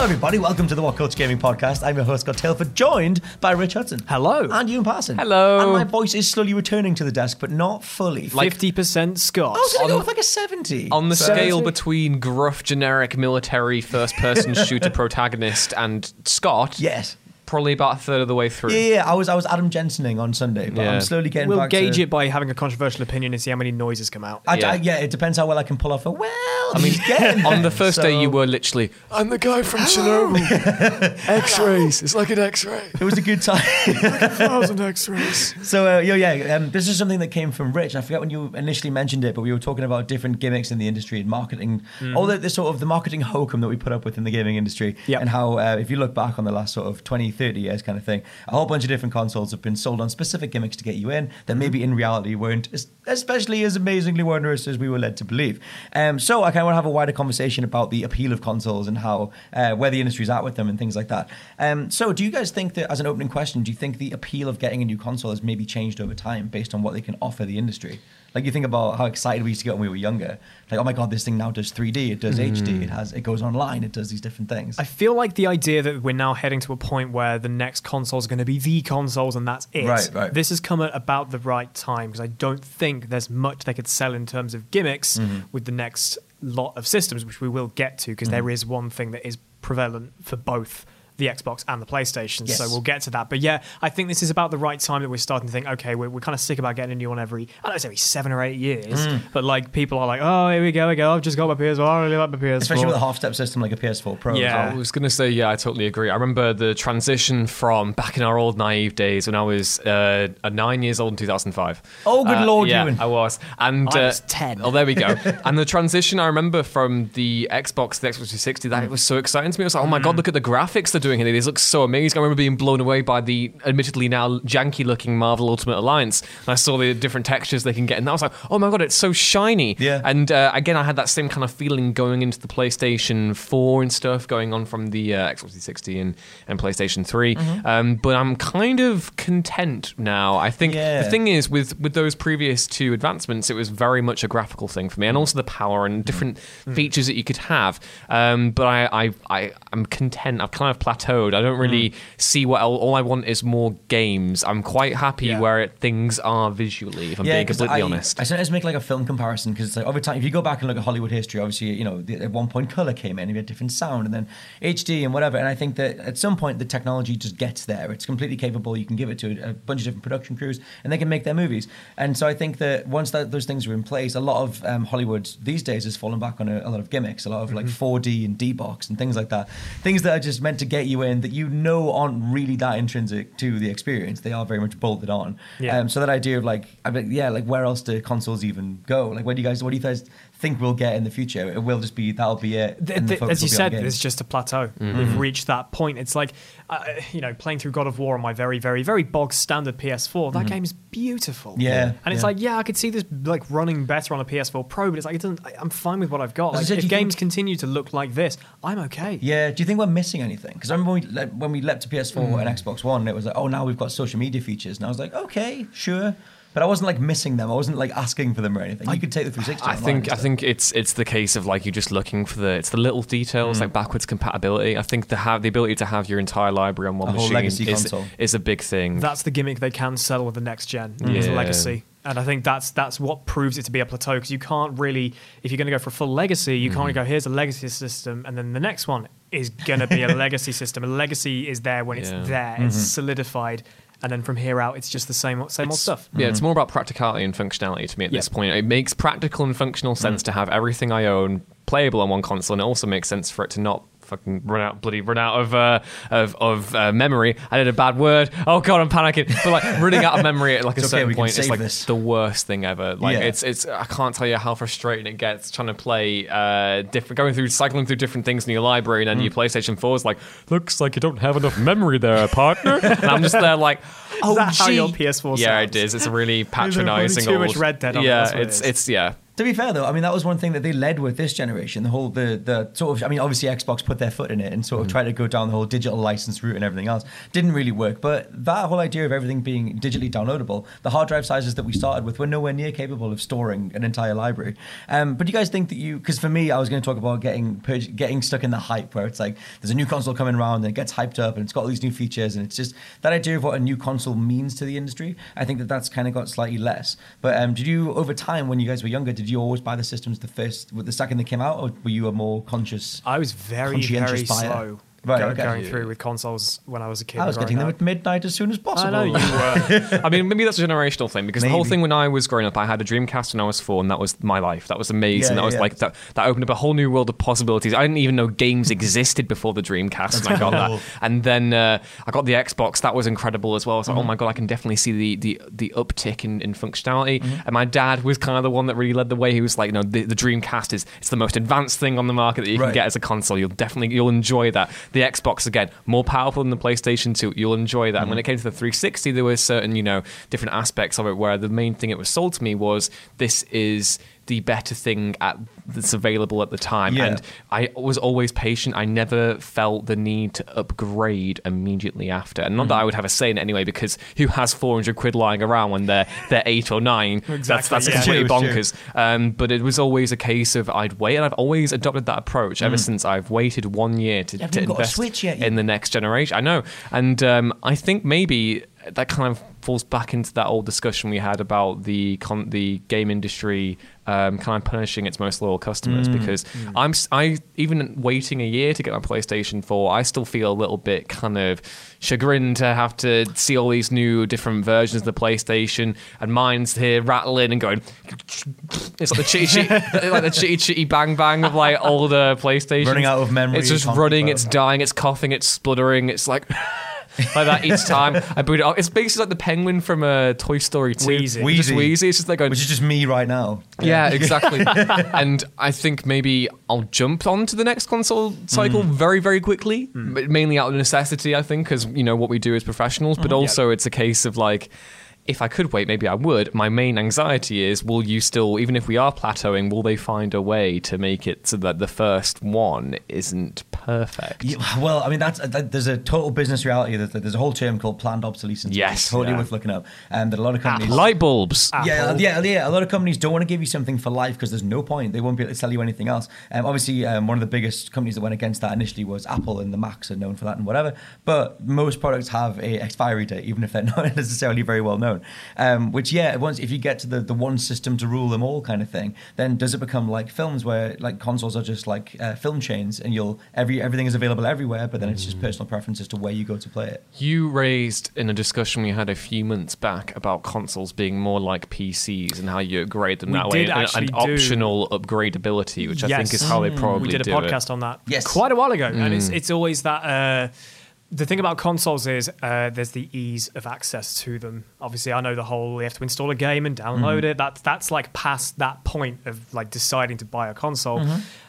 Hello, everybody. Welcome to the What Gaming Podcast. I'm your host, Scott Tailford, joined by Rich Hudson. Hello. And Ewan Parson. Hello. And my voice is slowly returning to the desk, but not fully. Like- Fifty percent Scott. I was going to go with like a 70. On the So- scale between gruff, generic military first person shooter protagonist and Scott, Yes. Probably about a third of the way through. Yeah, yeah, yeah. I was I was Adam Jensening on Sunday, but Yeah. I'm slowly getting we'll back gauge to, it by having a controversial opinion and see how many noises come out. I, Yeah. I- yeah, it depends how well I can pull off a well. I mean, getting on the first day, you were literally, I'm the guy from Chernobyl. X-rays. It's like an X-ray. It was a good time. Thousand X-rays. So uh, yeah, yeah. Um, this is something that came from Rich. I forget when you initially mentioned it, but we were talking about different gimmicks in the industry and marketing, all the, the sort of the marketing hokum that we put up with in the gaming industry, Yep. and how uh, if you look back on the last sort of 20, 30 years kind of thing, a whole bunch of different consoles have been sold on specific gimmicks to get you in that maybe in reality weren't especially as amazingly wondrous as we were led to believe. Um, so I kind of want to have a wider conversation about the appeal of consoles and how uh, where the industry's at with them and things like that. Um, so do you guys think that as an opening question, do you think the appeal of getting a new console has maybe changed over time based on what they can offer the industry? Like you think about how excited we used to get when we were younger. Like, oh my god, this thing now does 3D, it does HD, it has, it goes online, it does these different things. I feel like the idea that we're now heading to a point where the next consoles are going to be the consoles and that's it. Right, right. This has come at about the right time because I don't think there's much they could sell in terms of gimmicks Mm-hmm. with the next lot of systems, which we will get to because Mm-hmm. there is one thing that is prevalent for both the Xbox and the PlayStation. So we'll get to that. But yeah, I think this is about the right time that we're starting to think, okay, we're, we're kind of sick about getting a new one every, I don't know, it's every seven or eight years. Mm. But like people are like, oh, here we go, we go. I've just got my PS4. I really like my PS4. Especially with a half step system like a PS4 Pro. as Yeah. well. I was going to say, yeah, I totally agree. I remember the transition from back in our old naive days when I was uh, uh, nine years old in 2005. Oh, good Uh, Lord, Yeah, Ewan. I was. And, I uh, was 10. Oh, there we go. and the transition I remember from the Xbox to the Xbox 360, that it was so exciting to me. I was like, oh my God, look at the graphics they're doing here. These look so amazing. I remember being blown away by the admittedly now janky looking Marvel Ultimate Alliance. And I saw the different textures they can get. And I was like, oh my God, it's so shiny. Yeah. And uh, again, I had that same kind of feeling going into the PlayStation 4 and stuff, going on from the uh, Xbox 360 and, and PlayStation 3. Mm-hmm. Um, but I'm kind of content now. I think Yeah. the thing is, with, with those previous two advancements, it was very much a graphical thing for me, and also the power and different Mm. features that you could have. Um, but I, I, I, I'm content. I've kind of plateaued. I don't really see what all I want is more games. I'm quite happy Yeah. where it, things are visually, if I'm being completely honest. I, honest. I sometimes make like a film comparison because like over time, if you go back and look at Hollywood history, obviously, you know, the, at one point color came in, and you had different sound, and then HD and whatever. And I think that at some point the technology just gets there. It's completely capable. You can give it to a bunch of different production crews, and they can make their movies. And so I think that once that those things are in place, a lot of um, Hollywood these days has fallen back on a, a lot of gimmicks, a lot of like 4D and D box and things like that. Things that are just meant to get you in that you know aren't really that intrinsic to the experience. They are very much bolted on. Yeah. Um, so that idea of like, I mean, yeah, like where else do consoles even go? Like, where do you guys, what do you guys think we'll get in the future? It will just be that'll be it. Th- and the as you will be on said, games. it's just a plateau. Mm-hmm. We've reached that point. It's like, uh, you know, playing through God of War on my very, very, very bog standard PS4. That game is beautiful. Mm-hmm. Yeah, and it's yeah. like, yeah, I could see this like running better on a PS4 Pro, but it's like it doesn't. I, I'm fine with what I've got. As I Like, said, if you think- games continue to look like this, I'm okay. Yeah, do you think we're missing anything? Because I remember when we, le- when we leapt to PS4 Hmm. and Xbox One, it was like, oh, now we've got social media features. And I was like, okay, sure. But I wasn't like missing them. I wasn't like asking for them or anything. You could take the 360. I online think I think it's it's the case of like you're just looking for the it's the little details Mm. like backwards compatibility. I think the have the ability to have your entire library on one A whole machine legacy is, console. is a big thing. That's the gimmick they can sell with the next gen. Is Yeah. legacy. And I think that's that's what proves it to be a plateau because you can't really, if you're going to go for a full legacy, you can't go here's a legacy system and then the next one is going to be a legacy system. A legacy is there when it's Yeah. there, it's solidified, and then from here out, it's just the same same old stuff. Yeah, it's mm-hmm. more about practicality and functionality to me at Yeah. this point. It makes practical and functional sense mm. to have everything I own playable on one console, and it also makes sense for it to not fucking run out, bloody run out of uh, of of uh, memory. I did a bad word. Oh god, I'm panicking. But like running out of memory at like a It's okay, certain point is like this. the worst thing ever. Like Yeah. it's it's I can't tell you how frustrating it gets trying to play uh different going through cycling through different things in your library, and then Mm. your PlayStation 4 is like looks like you don't have enough memory there, partner. and I'm just there like. Oh, that how your PS4 Yeah, sounds? it is. It's a really patronizing. too much Red Dead on it, Yeah, what it it's it's yeah. To be fair, though, I mean that was one thing that they led with this generation. The whole the the sort of I mean obviously Xbox put their foot in it and sort of Mm. tried to go down the whole digital license route and everything else. Didn't really work. But that whole idea of everything being digitally downloadable, the hard drive sizes that we started with were nowhere near capable of storing an entire library. Um, but do you guys think that you? Because for me, I was going to talk about getting getting stuck in the hype where it's like there's a new console coming around and it gets hyped up and it's got all these new features and it's just that idea of what a new console means to the industry. I think that that's kind of got slightly less. But um, did you over time when you guys were younger, did you always buy the systems the first the second they came out, or were you a more conscious? I was very, very buyer. slow Right, go- okay. going through with consoles when I was a kid. I was growing getting them up. at midnight as soon as possible. I know you were. I mean, maybe that's a generational thing because the whole thing when I was growing up, I had a Dreamcast when I was four, and that was my life. That was amazing. Yeah, that was yeah. like that. That opened up a whole new world of possibilities. I didn't even know games existed before the Dreamcast, and I got that. And then uh, I got the Xbox. That was incredible as well. I was like, Mm-hmm. oh my god, I can definitely see the the, the uptick in, in functionality. Mm-hmm. And my dad was kind of the one that really led the way. He was like, no, the, the Dreamcast is it's the most advanced thing on the market that you can get as a console. You'll definitely you'll enjoy that. The Xbox again, more powerful than the PlayStation 2. You'll enjoy that. And when mm-hmm. it came to the 360, there were certain you know different aspects of it where the main thing it was sold to me was this is the better thing at that's available at the time. Yeah. And I was always patient. I never felt the need to upgrade immediately after. And not that I would have a say in it anyway, because who has 400 quid lying around when they're they're eight or nine? That's Exactly, that's yeah. completely bonkers. Um, but it was always a case of I'd wait, and I've always adopted that approach ever since I've waited one year to, Mm. to even got a invest Switch yet, you- in the next generation. I know, and um, I think maybe that kind of falls back into that old discussion we had about the con- the game industry um, kind of punishing its most loyal customers Mm. because I'm s- I even waiting a year to get my PlayStation 4, I still feel a little bit kind of chagrined to have to see all these new different versions of the PlayStation and mine's here rattling and going. It's like the chitty chitty, like the chitty chitty bang bang of like older PlayStation. Running out of memory, It's just running. It's dying. It's coughing. It's spluttering. It's like. Like that each time I boot it up. It's basically like the penguin from uh, Toy Story 2. Wheezy. It's Just Wheezy. wheezy. It's just like going, Which is just me right now. yeah, exactly. and I think maybe I'll jump onto the next console cycle mm. very, very quickly, mm. but mainly out of necessity, I think, because, you know, what we do as professionals, but mm-hmm. also it's a case of like, if I could wait, maybe I would. My main anxiety is will you still, even if we are plateauing, will they find a way to make it so that the first one isn't perfect? Yeah, well, I mean, that's that, there's a total business reality. That that there's a whole term called planned obsolescence. Yes, totally yeah. worth looking up. And that a lot of companies. Light bulbs. Yeah, Apple. yeah, yeah. A lot of companies don't want to give you something for life because there's no point. They won't be able to sell you anything else. Um, obviously, um, one of the biggest companies that went against that initially was Apple, and the Macs are known for that and whatever. But most products have a expiry date, even if they're not necessarily very well known. Um, which, yeah, once if you get to the the one system to rule them all kind of thing, then does it become like films where like consoles are just like uh, film chains, and you'll every everything is available everywhere, but then it's just personal preference as to where you go to play it. You raised in a discussion we had a few months back about consoles being more like PCs and how you upgrade them We that way, did and, actually and do- optional upgradability, which I think is how they Mm. probably we did a do it. podcast on that Yes. quite a while ago, and it's it's always that. Uh, the thing about consoles is uh, there's the ease of access to them. Obviously, I know the whole you have to install a game and download it. That's that's like past that point of like deciding to buy a console.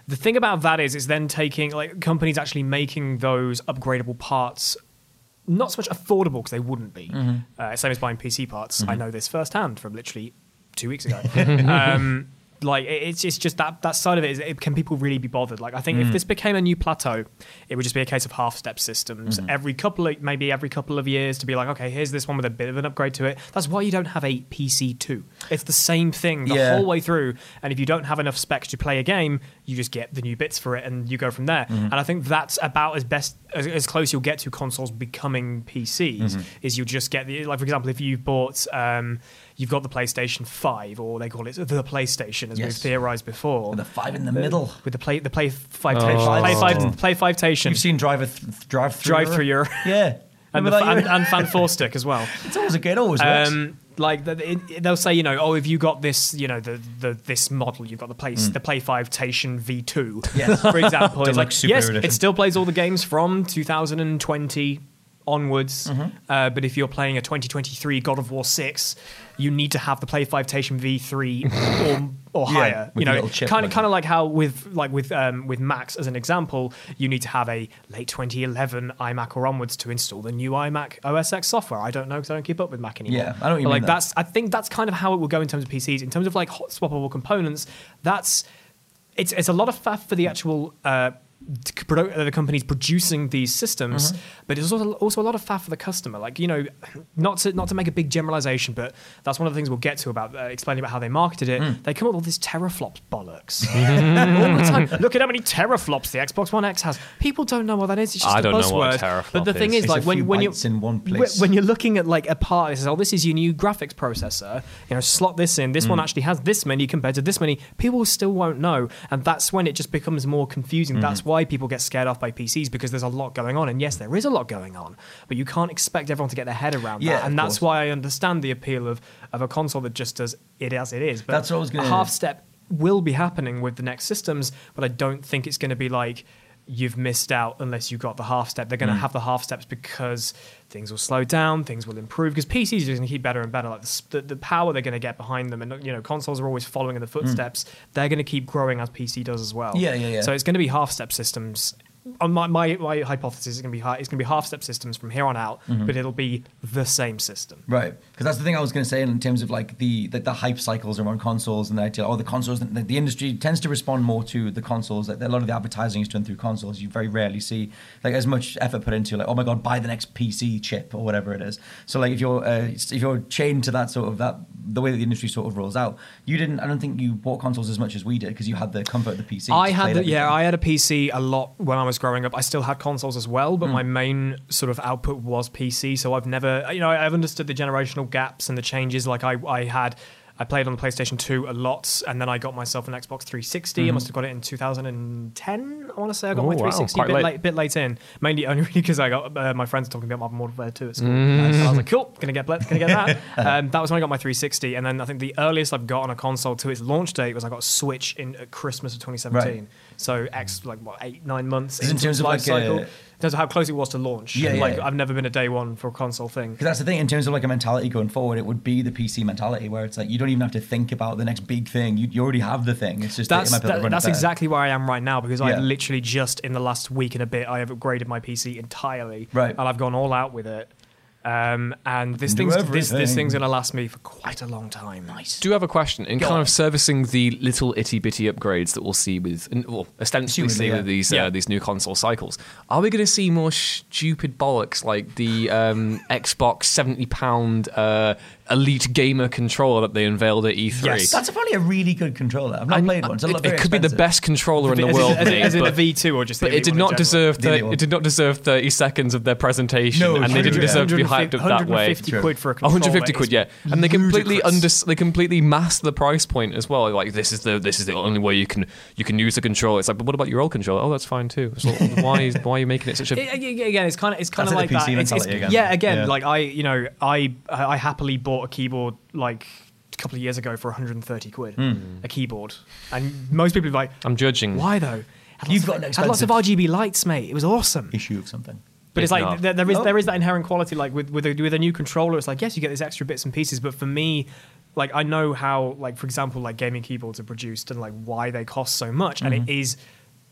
The thing about that is, it's then taking like companies actually making those upgradable parts not so much affordable because they wouldn't be. Uh, same as buying PC parts. I know this firsthand from literally two weeks ago. um, like it- it's it's just that that side of it is it, can people really be bothered? Like I think if mm. this became a new plateau, it would just be a case of half step systems mm-hmm. every couple of maybe every couple of years to be like okay here's this one with a bit of an upgrade to it. That's why you don't have a PC two. It's the same thing the Yeah. whole way through. And if you don't have enough specs to play a game, you just get the new bits for it and you go from there. Mm-hmm. And I think that's about as best as, as close you'll get to consoles becoming PCs. Mm-hmm. Is you'll just get the like for example, if you've bought. Um, You've got the PlayStation 5, or they call it the PlayStation, as we've theorized before. With the five in the middle. With the play, the play five, Oh. play five, play five station, You've seen drive th- drive through drive through your yeah, and, Remember the, and, and fan four stick as well. it's always a good, always works. Um, like the, it, they'll say, you know, oh, if you got this, you know, the, the this model, you've got the play the Play Five Tation V2, Mm. Yes. for example. it's like Deluxe Super yes, Edition. it still plays all the games from 2020 onwards. Mm-hmm. Uh, but if you're playing a 2023 God of War 6, you need to have the Play 5 Tation V3 or or Yeah, higher. you know, kind of kind of like how with like with um, with Macs as an example, you need to have a late 2011 iMac or onwards to install the new iMac OS X software. I don't know because I don't keep up with Mac anymore. Yeah, I don't. But, Like there. that's I think that's kind of how it will go in terms of PCs. In terms of like hot swappable components, that's it's it's a lot of faff for the actual. Uh, the companies producing these systems, Mm-hmm. but it's also also a lot of faff for the customer. Like you know, not to not to make a big generalization, but that's one of the things we'll get to about uh, explaining about how they marketed it. Mm. They come up with all this teraflops bollocks all the time. Look at how many teraflops the Xbox One X has. People don't know what that is. It's just I a don't know buzzword. what a teraflop but the thing is. is, like when when you bytes in one place. when you're looking at like a part, it says, "Oh, this is your new graphics processor." You know, slot this in. This one Mm. actually has this many compared to this many. People still won't know, and that's when it just becomes more confusing. Mm-hmm. That's why people get scared off by PCs because there's a lot going on. And yes, there is a lot going on, but you can't expect everyone to get their head around Yeah, that. And that's course. why I understand the appeal of of a console that just does it as it is. But That's what I was gonna- a half step will be happening with the next systems, but I don't think it's going to be like you've missed out unless you got the half step. They're going to Mm. have the half steps because things will slow down, things will improve because PCs are going to keep better and better. Like the, the, the power they're going to get behind them, and you know, consoles are always following in the footsteps. They're going to keep growing as PC does as well. Mm. Yeah, yeah, yeah. So it's going to be half step systems. On my, my, my hypothesis is going to be it's going to be half step systems from here on out, Mm-hmm. but it'll be the same system. Right, because that's the thing I was going to say in terms of like the, the the hype cycles around consoles and the idea, oh, the consoles, the, the industry tends to respond more to the consoles. Like a lot of the advertising is done through consoles. You very rarely see like as much effort put into like, oh my god, buy the next PC chip or whatever it is. So like if you're uh, if you're chained to that sort of that the way that the industry sort of rolls out, you didn't. I don't think you bought consoles as much as we did because you had the comfort of the PC. I had the, yeah, I had a PC a lot when I was growing up. I still had consoles as well, Hmm. but my main sort of output was PC. So I've never, you know, I've understood the generational gaps and the changes. Like I, I had. I played on the PlayStation 2 a lot, and then I got myself an Xbox 360. I must have got it in 2010. I want to say I got Oh, my 360 quite a bit late. late, bit late in. Mainly only because I got uh, my friends talking about Modern Warfare 2 at school. Mm. And I was like, cool, gonna get, gonna get that. um, that was when I got my 360, and then I think the earliest I've got on a console to its launch date was I got a Switch in at Christmas of 2017. Right. So X like what eight nine months In terms of life like cycle. a- in terms of how close it was to launch. Yeah, like yeah. I've never been a day one for a console thing. Because that's the thing, in terms of like a mentality going forward, it would be the PC mentality where it's like you don't even have to think about the next big thing. You, you already have the thing. It's just That's you might be able to that- that's exactly where I am right now because Yeah. I've literally just in the last week and a bit I have upgraded my PC entirely. Right. And I've gone all out with it. Um, and this thing's this, this thing's gonna last me for quite a long time. Nice. Do you have a question in Go kind on. of servicing the little itty bitty upgrades that we'll see with, and, well, ostensibly Assumedly, see yeah. with these Yeah. uh, these new console cycles? Are we going to see more stupid bollocks like the um, Xbox seventy pound uh, Elite Gamer controller that they unveiled at E3? Yes. That's probably a really good controller. I've not And, played uh, one. It's a it, lot it very could be the best controller in the Is world, is it- mate, is it but- the V2 or just the But it did not deserve The thir- Elite one. it did not deserve thirty seconds of their presentation, No, and they didn't true. deserve to be hyped up that way. 150 quid for a controller. 150 quid, is yeah, and they completely under they completely masked the price point as well. Like this is the this is the only way you can you can use the controller. It's like, but what about your old controller? Oh, that's fine too. So why is why are you making it such a It- it- again, it's kind of it's kind of like like, PC that. It's- it's- again. Yeah, again, Yeah. like I, you know, I I happily bought a keyboard like a couple of years ago for 130 quid, Hmm. a keyboard, and most people are like, I'm judging. why though? Had You've got of, an had lots of RGB lights, mate. It was awesome. issue of something. But it's Big like there, there is Oh. there is that inherent quality like with with a, with a new controller. It's like yes, you get these extra bits and pieces, but for me, like I know how like for example like gaming keyboards are produced and like why they cost so much, and Mm-hmm. it is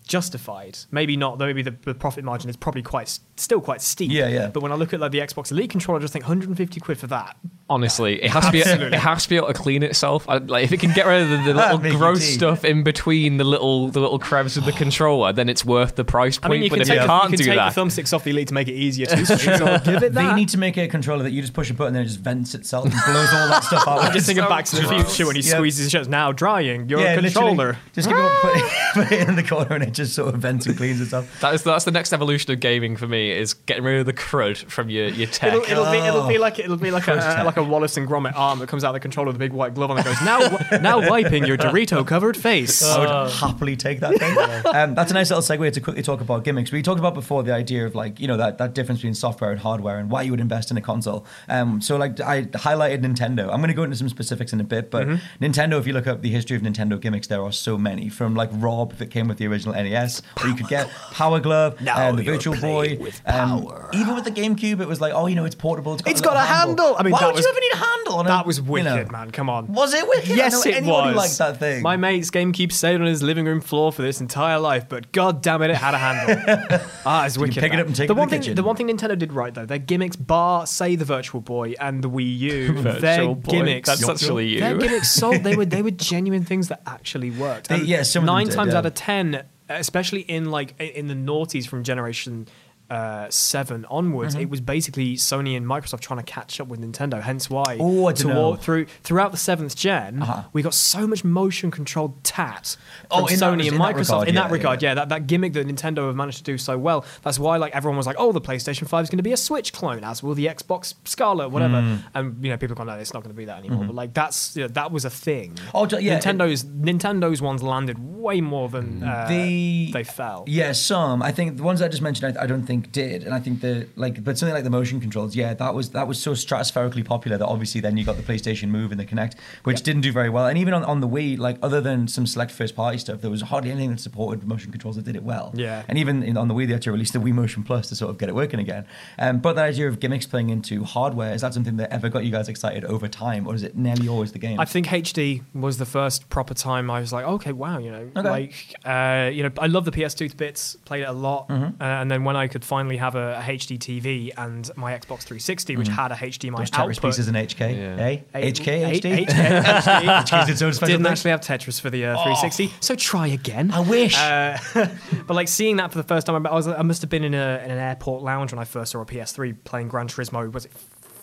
justified. Maybe not. Though maybe the, the profit margin is probably quite s- still quite steep. Yeah, yeah. But when I look at like the Xbox Elite controller, I just think 150 quid for that. Honestly, it has to be. It has to be able to clean itself. I, like if it can get rid of the, the little gross deep. stuff in between the little the little crevice of the controller, then it's worth the price I point. mean, you but can if take, it you can't can do take that, the thumbsticks off the Elite to make it easier to So give it They need to make a controller that you just push a button and it just vents itself and blows all that stuff out. I'm just thinking so back to the gross. future when he Yeah. squeezes his shirts. Now drying your yeah, controller. Just give it, put, it, put it in the corner and it just sort of vents and cleans itself. that is that's the next evolution of gaming for me is getting rid of the crud from your your tech. It'll, it'll be it'll be Oh. like it'll be like a Crust like a Wallace and Gromit arm that comes out of the controller with a big white glove on and goes now now wiping your Dorito covered face. I would happily take that thing. um, that's a nice little segue to quickly talk about gimmicks. We talked about before the idea of like you know that, that difference between software and hardware and why you would invest in a console. Um, so like I highlighted Nintendo. I'm going to go into some specifics in a bit, but Nintendo. If you look up the history of Nintendo gimmicks, there are so many. From like Rob that came with the original NES, or you could get Power Glove, Now um, the Virtual playing Boy. Um, power. even with the GameCube, it was like oh you know it's portable. It's got, It's a got a handle. I mean, why would was- you ever need a handle? On a, That was you wicked, know? man. Come on. Was it wicked? Yes, it was. liked that thing. My mate's GameCube stayed on his living room floor for this entire life, but god damn it, it had a handle. ah, it's wicked. pick it up and take the it one the thing, kitchen. The one thing Nintendo did right though, their gimmicks, bar say the Virtual Boy and the Wii U, their Virtual Boy. gimmicks. That's actually you. Their gimmicks sold. They were they were genuine things that actually worked. They- yeah, some of them nine did, times yeah. out of ten, especially in like in the noughties from generation. Uh, seven onwards, Mm-hmm. it was basically Sony and Microsoft trying to catch up with Nintendo. Hence why, Oh, through throughout the seventh general Uh-huh. we got so much motion controlled tat Oh, from that- Sony and in that Microsoft regard, in yeah, that regard. yeah. Yeah, that, that gimmick that Nintendo have managed to do so well. That's why like everyone was like, oh, the PlayStation Five is going to be a Switch clone, as will the Xbox Scarlett, whatever. Mm. And you know, people go, no, it's not going to be that anymore. But like that's you know, that was a thing. Mm-hmm. Oh, yeah, it- Nintendo's Nintendo's ones landed way more than uh, The- they fell. Yeah, some. I think the ones I just mentioned, I, I don't think did, and I think the like, but something like the motion controls, yeah, that was that was so stratospherically popular that obviously then you got the PlayStation Move and the Kinect, which didn't do very well, and even on, on the Wii, like other than some select first party stuff, there was hardly anything that supported motion controls that did it well. Yeah. and even in, on the Wii, they had to release the Wii Motion Plus to sort of get it working again. Um, but that idea of gimmicks playing into hardware is that something that ever got you guys excited over time, or is it nearly always the game? I think HD was the first proper time I was like, okay, wow, you know, Okay. like, uh, you know, I love the PS2 bits, played it a lot, Mm-hmm. uh, and then when I could finally have a, a HD TV and my Xbox 360, which had a HDMI Mm-hmm. Those Tetris output, pieces in HK, Yeah. eh? HK, eight- HD. HK, HD. HK its own special Didn't thing? actually have Tetris for the uh, 360, so try again. I wish. Uh, but like seeing that for the first time, I was I must have been in, a, in an airport lounge when I first saw a PS3 playing Gran Turismo. Was it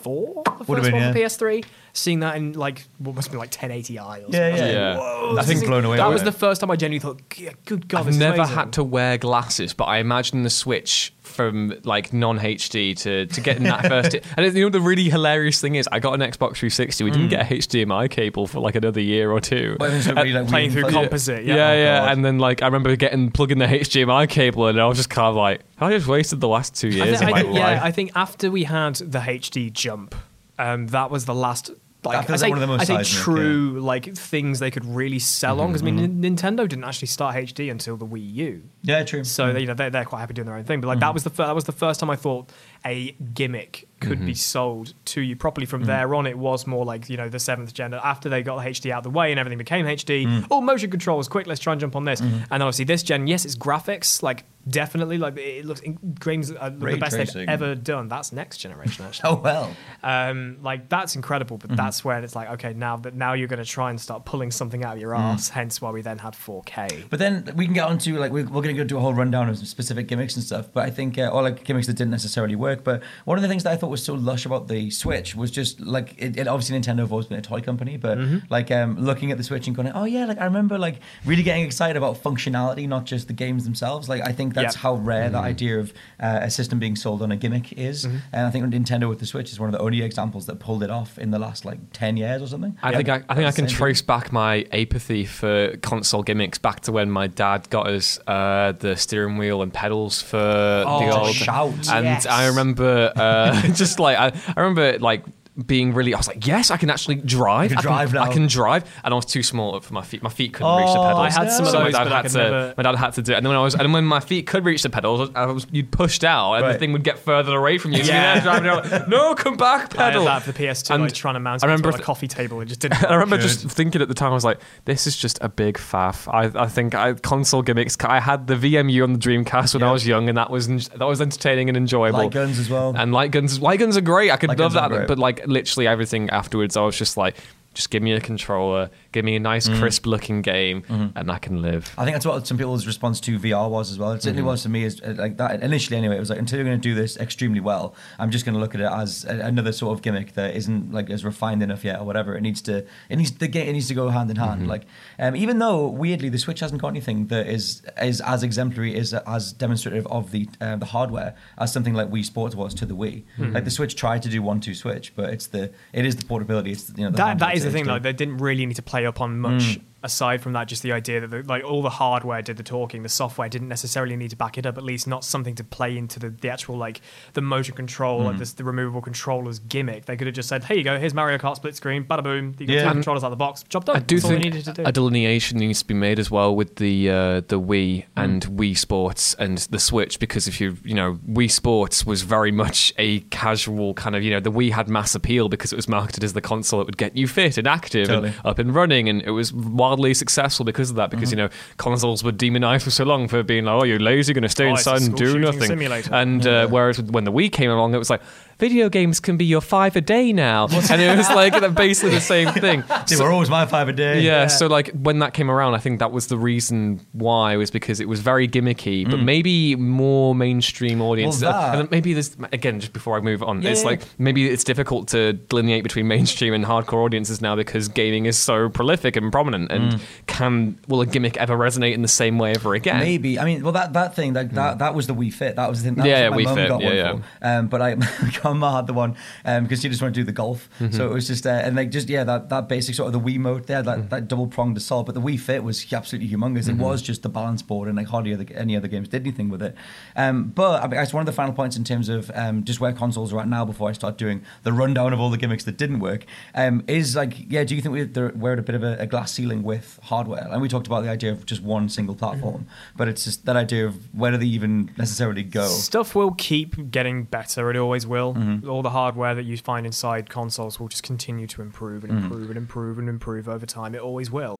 four? The first Would have been, one yeah. for PS3. Seeing that in like what must have been like 1080i. Or something. Yeah, I was yeah. like, Yeah. Whoa, That this thing's is- blown away That with was it. the first time I genuinely thought, "G- "Good God, I've this is never amazing." had to wear glasses, but I imagine the switch from like non HD to to getting that first. and you know the really hilarious thing is, I got an Xbox 360. We didn't get a HDMI cable for like another year or two. Well, really, like, playing through fun. composite. yeah, Yeah, yeah, Oh, and then like I remember getting plugging the HDMI cable, and I was just kind of like, I just wasted the last two I years think, of I my think- life. yeah, I think after we had the HD jump, um, that was the last. Like, I say, one of the most I say true like things they could really sell on because I Mm-hmm, mean Nin- mm-hmm. Nintendo didn't actually start HD until the Wii U. Yeah, true. So mm-hmm. you know they're, they're quite happy doing their own thing. But like that mm-hmm. was the fir- that was the first time I thought a gimmick could be mm-hmm. sold to you properly. From mm. there on, it was more like you know the seventh gen. After they got the HD out of the way and everything became HD, mm. oh motion controls, quick, let's try and jump on this. Mm-hmm. And obviously this gen, yes, it's graphics, like definitely like it looks games are the best tracing. they've ever done. That's next generation actually. oh well. Um, like that's incredible, but mm-hmm. that's when it's like, okay, now that now you're going to try and start pulling something out of your mm. ass. Hence why we then had 4K. But then we can get on to like we're, we're going to go do a whole rundown of some specific gimmicks and stuff. But I think uh, or like gimmicks that didn't necessarily work. But one of the things that I thought was so lush about the Switch was just like it, it obviously Nintendo have always been a toy company, but like um, looking at the Switch and going, oh yeah, like I remember like really getting excited about functionality, not just the games themselves. Like I think that's Yeah. how rare that idea of uh, a system being sold on a gimmick is. And I think Nintendo with the Switch is one of the only examples that pulled it off in the last like ten years or something. I Yeah, think I, I think I can the same trace back my apathy for console gimmicks back to when my dad got us uh, the steering wheel and pedals for the Oh, old shout. And Yes. I remember uh, just like I, I remember like being really. I was like, yes, I can actually drive. Can I drive now. I can drive, and I was too small for my feet. My feet couldn't reach the Oh, pedals. I had some of so my those, dad but I had to. never- My dad had to do it, and then when I was, and when my feet could reach the pedals, I was you pushed out, and the thing would get further away from you. So Yeah. driving around, no, come back, I had pedal. that for the PS2, And like trying to mount I remember on a th- coffee table. It just didn't. I remember Good. just thinking at the time, I was like, "This is just a big faff." I, I think I, console gimmicks. I had the VMU on the Dreamcast when I was young, and that was that was entertaining and enjoyable. Light guns as well. And light guns, light guns are great. I could Light love that, but like literally everything afterwards, I was just like, just give me a controller, give me a nice Mm. crisp looking game, Mm-hmm. and I can live. I think that's what some people's response to VR was as well. It certainly was to me is uh, like that initially. Anyway, it was like until you're going to do this extremely well, I'm just going to look at it as a, another sort of gimmick that isn't like as refined enough yet or whatever. It needs to it needs the game it needs to go hand in hand. Like um, even though weirdly the Switch hasn't got anything that is is as exemplary is as demonstrative of the uh, the hardware as something like Wii Sports was to the Wii. Like the Switch tried to do one two switch, but it's the it is the portability. It's you know the that that handheld is the thing. Like they didn't really need to play up on much hmm. Aside from that. Just the idea that the, like all the hardware did the talking, the software didn't necessarily need to back it up. At least not something to play into the, the actual like the motion control, like this, the removable controllers gimmick. They could have just said, "Here you go. Here's Mario Kart split screen. Bada boom. You can Yeah. take controllers out of the box. Job done. I do That's think needed to do. a delineation needs to be made as well with the uh, the Wii and Wii Sports and the Switch because if you you know Wii Sports was very much a casual kind of you know the Wii had mass appeal because it was marketed as the console that would get you fit and active Totally. and up and running and it was wildly successful because of that because you know consoles were demonized for so long for being like oh you're lazy going to stay Oh, inside and do nothing. Simulator. and uh, whereas when the Wii came along it was like video games can be your five a day now and it was like basically the same thing They were always my five a day. yeah, so like when that came around, I think that was the reason why was because it was very gimmicky, but maybe more mainstream audience. Mm. Well, that- and then maybe this again, just before I move on, it's Yeah. like maybe it's difficult to delineate between mainstream and hardcore audiences now because gaming is so prolific and prominent. And Mm. can will a gimmick ever resonate in the same way ever again? Maybe. I mean, well, that, that thing, that, that that was the Wii Fit. That was the thing. That. Yeah, was yeah, my Wii Fit. got Yeah, one for. Um, but I, Grandma had the one because she just wanted to do the golf. Mm-hmm. So it was just, uh, and like, just, yeah, that, that basic sort of the Wii mode there, that, that double pronged assault. But the Wii Fit was absolutely humongous. Mm-hmm. It was just the balance board, and like hardly other, any other games did anything with it. Um, but I mean, it's one of the final points in terms of um, just where consoles are at now before I start doing the rundown of all the gimmicks that didn't work. Um, is like, yeah, do you think we're, we're at a bit of a, a glass ceiling with hardware? And we talked about the idea of just one single platform, but it's just that idea of where do they even necessarily go? Stuff will keep getting better. It always will. Mm-hmm. All the hardware that you find inside consoles will just continue to improve and Mm. improve and improve and improve over time. It always will.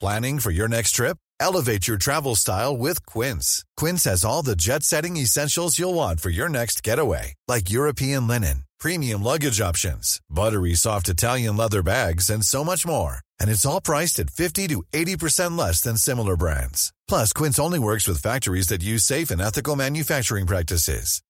Planning for your next trip? Elevate your travel style with Quince. Quince has all the jet setting essentials you'll want for your next getaway, like European linen, premium luggage options, buttery soft Italian leather bags, and so much more. And it's all priced at 50 to 80% less than similar brands. Plus, Quince only works with factories that use safe and ethical manufacturing practices.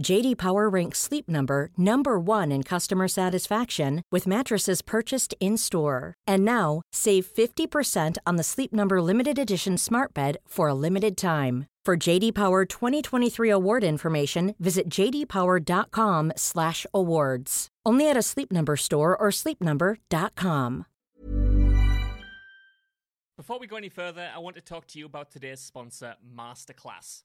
JD Power ranks Sleep Number number 1 in customer satisfaction with mattresses purchased in-store. And now, save 50% on the Sleep Number limited edition Smart Bed for a limited time. For JD Power 2023 award information, visit jdpower.com/awards. Only at a Sleep Number store or sleepnumber.com. Before we go any further, I want to talk to you about today's sponsor, Masterclass.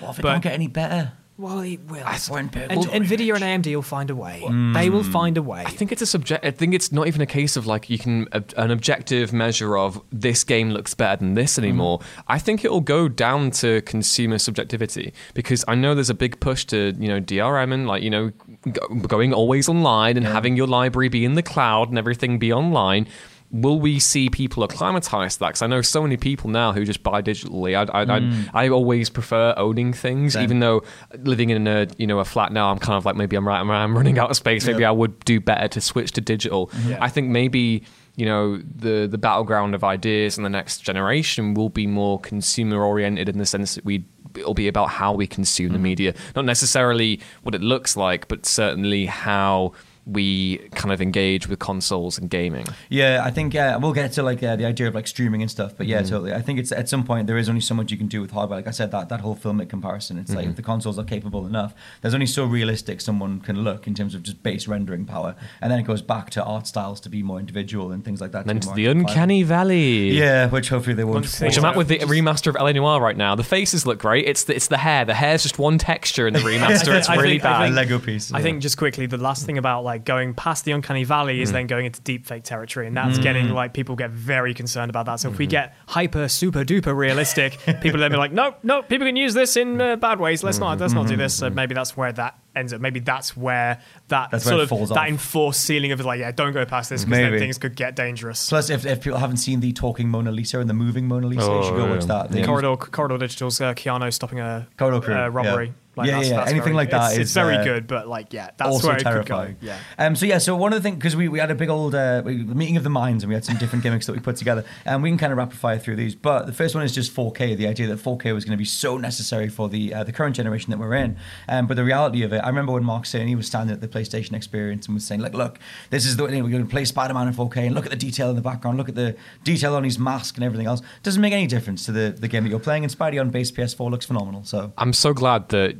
What if it But- don't get any better? Well, it will. We're in And. Nvidia and AMD will find a way. Mm. They will find a way. I think it's a subject. I think it's not even a case of like you can an objective measure of this game looks better than this anymore. I think it'll go down to consumer subjectivity because I know there's a big push to you know DRM and like you know go, going always online and having your library be in the cloud and everything be online. Will we see people acclimatize to that? Because I know so many people now who just buy digitally. I, I, I, I always prefer owning things, Same. even though living in a you know a flat now, I'm kind of like maybe I'm right. I'm, I'm running out of space. Maybe I would do better to switch to digital. Mm-hmm. I think maybe you know the the battleground of ideas in the next generation will be more consumer oriented in the sense that we it'll be about how we consume the mm-hmm. media, not necessarily what it looks like, but certainly how we kind of engage with consoles and gaming. Yeah, I think uh, we'll get to like uh, the idea of like streaming and stuff, but yeah, Mm-hmm. totally. I think it's at some point there is only so much you can do with hardware. Like I said, that that whole filmic comparison, it's Mm-hmm. like if the consoles are capable enough, there's only so realistic someone can look in terms of just base rendering power, and then it goes back to art styles to be more individual and things like that. And then to to the more uncanny valley. Yeah, which hopefully they won't. Which I'm at with the remaster of LA Noire right now. The faces look great. It's the, it's the hair. The hair's just one texture in the remaster. It's I really think- bad. a Lego piece. I yeah. think just quickly, the last thing about like going past the uncanny valley Mm. is then going into deepfake territory, and that's getting like people get very concerned about that. So if we Mm-hmm. get hyper, super duper realistic, people then be like, nope, nope, people can use this in uh, bad ways. Let's not, let's not do this. So maybe that's where that ends up. Maybe that's where that Mm-hmm. That's sort it of falls that off. enforced ceiling of like, yeah, don't go past this because then things could get dangerous. Plus, if, if people haven't seen the talking Mona Lisa and the moving Mona Lisa, you should go Oh, watch yeah. that. They- Corridor, Corridor Digital's uh, Keanu stopping a Corridor Crew, uh, robbery. yeah. Like, Yeah, that's, yeah, that's anything very- like that It's, is, it's very uh, good, but like, yeah, that's also where it terrifying. could go. Yeah. Um, so yeah, so one of the things because we, we had a big old uh, we- meeting of the minds and we had some different gimmicks that we put together, and we can kind of rapid fire through these. But the first one is just 4K. The idea that 4K was going to be so necessary for the uh, the current generation that we're in. Um, but the reality of it, I remember when Mark saying he was standing at the PlayStation Experience and was saying like, look, this is the we're going to play Spider-Man in 4K and look at the detail in the background, look at the detail on his mask and everything else. Doesn't make any difference to the the game that you're playing. And Spidey on base PS4 looks phenomenal. So. I'm so glad that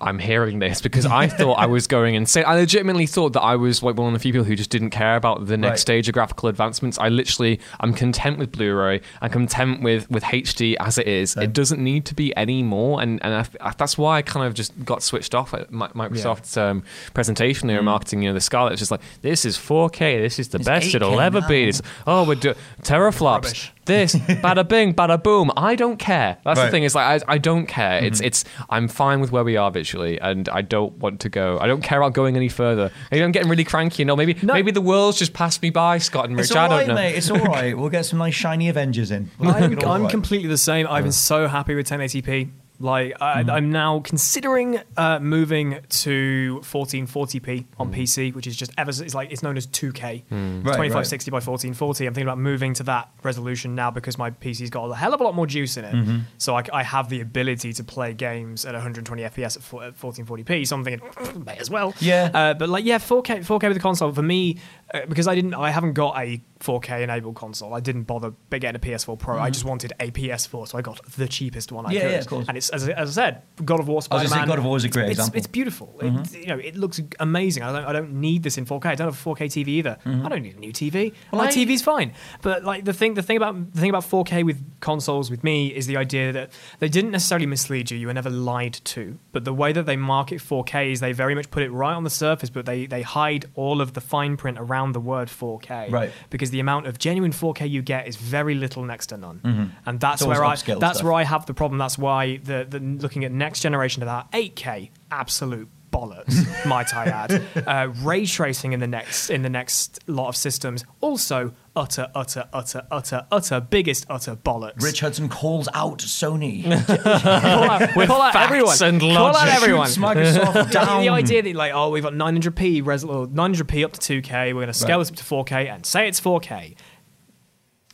I'm hearing this because I thought I was going insane. I legitimately thought that I was like one of the few people who just didn't care about the next Right. stage of graphical advancements. I literally, I'm content with Blu-ray. I'm content with with HD as it is. It doesn't need to be any more, and and I, I- that's why I kind of just got switched off at Mi- Microsoft's um, presentation. They were marketing, you know, the Scarlett. It's just like this is 4K. This is the It's best it'll 8K ever be. It's, oh, we're doing teraflops. Rubbish. This, bada bing, bada boom. I don't care. That's the thing. Is like I, I don't care. It's it's I'm fine with where we are visually, and I don't want to go. I don't care about going any further. Maybe I'm getting really cranky. You know, maybe maybe the world's just passed me by, Scott and It's Rich. all I don't right, know. mate. It's all right. We'll get some nice shiny Avengers in. We'll I'm, make it all I'm right. completely the same. I've been so happy with 1080p. Like I, Mm-hmm. I'm now considering uh, moving to 1440p on Mm. PC, which is just ever. It's like it's known as 2K, Right, 2560 by 1440. I'm thinking about moving to that resolution now because my PC's got a hell of a lot more juice in it. Mm-hmm. So I, I have the ability to play games at 120 FPS at, 1440p. So I'm thinking may as well. Yeah. Uh, but like yeah, 4K 4K with the console for me because I didn't I haven't got a 4K enabled console. I didn't bother getting a PS4 Pro. I just wanted a PS4, so I got the cheapest one I Mm-hmm. Yeah, could. yeah, of course. And it's as, I- as I said, God of War, gonna Spider-Man. God of War is a great it's, example. Mm-hmm. It's beautiful. It, you know, it looks amazing. I don't I don't need this in 4K. I don't have a 4K TV either. Mm-hmm. I don't need a new TV. my I- TV's fine. But like the thing the thing about the thing about 4K with consoles with me is the idea that they didn't necessarily mislead you. You were never lied to. But the way that they market 4K is they very much put it right on the surface, but they they hide all of the fine print around around the word 4K, Right. Because the amount of genuine 4K you get is very little next to none, and that's where I that's stuff. where I have the problem. That's why the, the looking at next generation of that 8K, absolute bollocks, might I add. Uh, ray tracing in the next in the next lot of systems, also utter, utter, utter, utter, utter, biggest utter bollocks. Rich Hudson calls out Sony. call out, call out facts everyone. and call out logic. everyone. Shoots Microsoft down. The idea that like, oh, we've got 900p res- or 900p up to 2K, we're going to scale Right. this up to 4K and say it's 4K.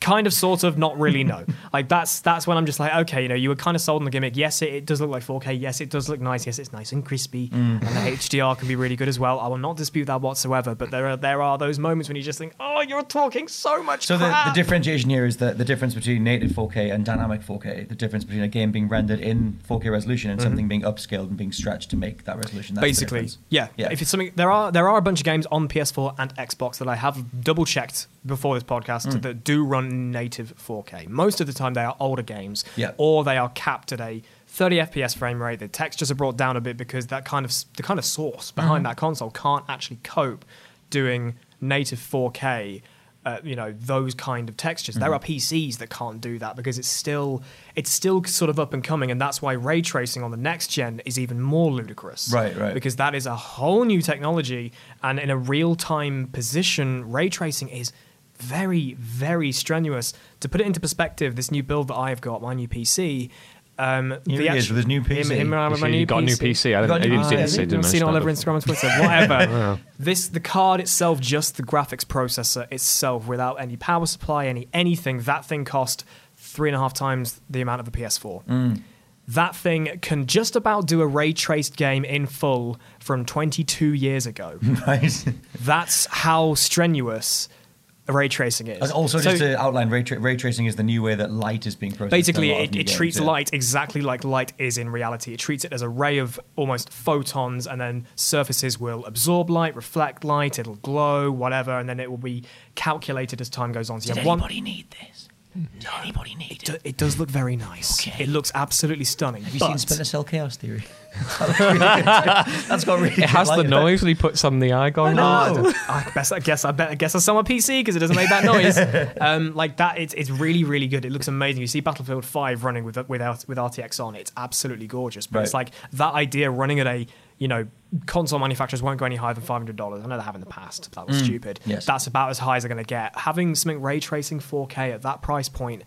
Kind of, sort of, not really. No, like that's that's when I'm just like, okay, you know, you were kind of sold on the gimmick. Yes, it, it does look like 4K. Yes, it does look nice. Yes, it's nice and crispy, Mm. and the HDR can be really good as well. I will not dispute that whatsoever. But there are there are those moments when you just think, oh, you're talking so much. So the, the differentiation here is that the difference between native 4K and dynamic 4K, the difference between a game being rendered in 4K resolution and something being upscaled and being stretched to make that resolution. That's basically yeah. Yeah. if it's something there are there are a bunch of games on ps4 and xbox that i have double checked before this podcast Mm. that do run native 4k most of the time they are older games Yeah. or they are capped at a 30 fps frame rate the textures are brought down a bit because that kind of the kind of source behind Mm-hmm. that console can't actually cope doing native 4k uh, you know those kind of textures. There Mm-hmm. are PCs that can't do that because it's still it's still sort of up and coming, and that's why ray tracing on the next gen is even more ludicrous. Right, right. Because that is a whole new technology, and in a real time position, ray tracing is very very strenuous. To put it into perspective, this new build that I've got, my new PC. Um, Here the he is with his new PC. him around with my new got a new PC. PC. I got didn't, a I new didn't, PC. didn't say I've didn't seen it all over Instagram and Twitter, whatever. This the card itself, just the graphics processor itself, without any power supply, any anything. That thing cost three and a half times the amount of a PS4. That thing can just about do a ray traced game in full from 22 years ago. Right. That's how strenuous ray tracing is. And also, oh, So- just to outline, ray, tra- ray tracing is the new way that light is being processed. Basically, a it, new it games, treats yeah. light exactly like light is in reality. It treats it as a ray of almost photons, and then surfaces will absorb light, reflect light, it'll glow, whatever, and then it will be calculated as time goes on. So you Did have one. anybody need this? Did anybody need It, it? do- it does look very nice. Okay. It looks absolutely stunning. Have you but seen Splinter Cell Chaos Theory? that really That's got really It good has the effect. noise when he puts on the eye going. I know. I guess I guess I bet I guess I sell my PC because it doesn't make that noise. um, like that, it's it's really really good. It looks amazing. You see Battlefield Five running with without with RTX on. It's absolutely gorgeous. But it's like that idea running at a you know console manufacturers won't go any higher than five hundred dollars. I know they have in the past. That was stupid. Mm. yes. That's about as high as they're going to get. Having something ray tracing 4K at that price point.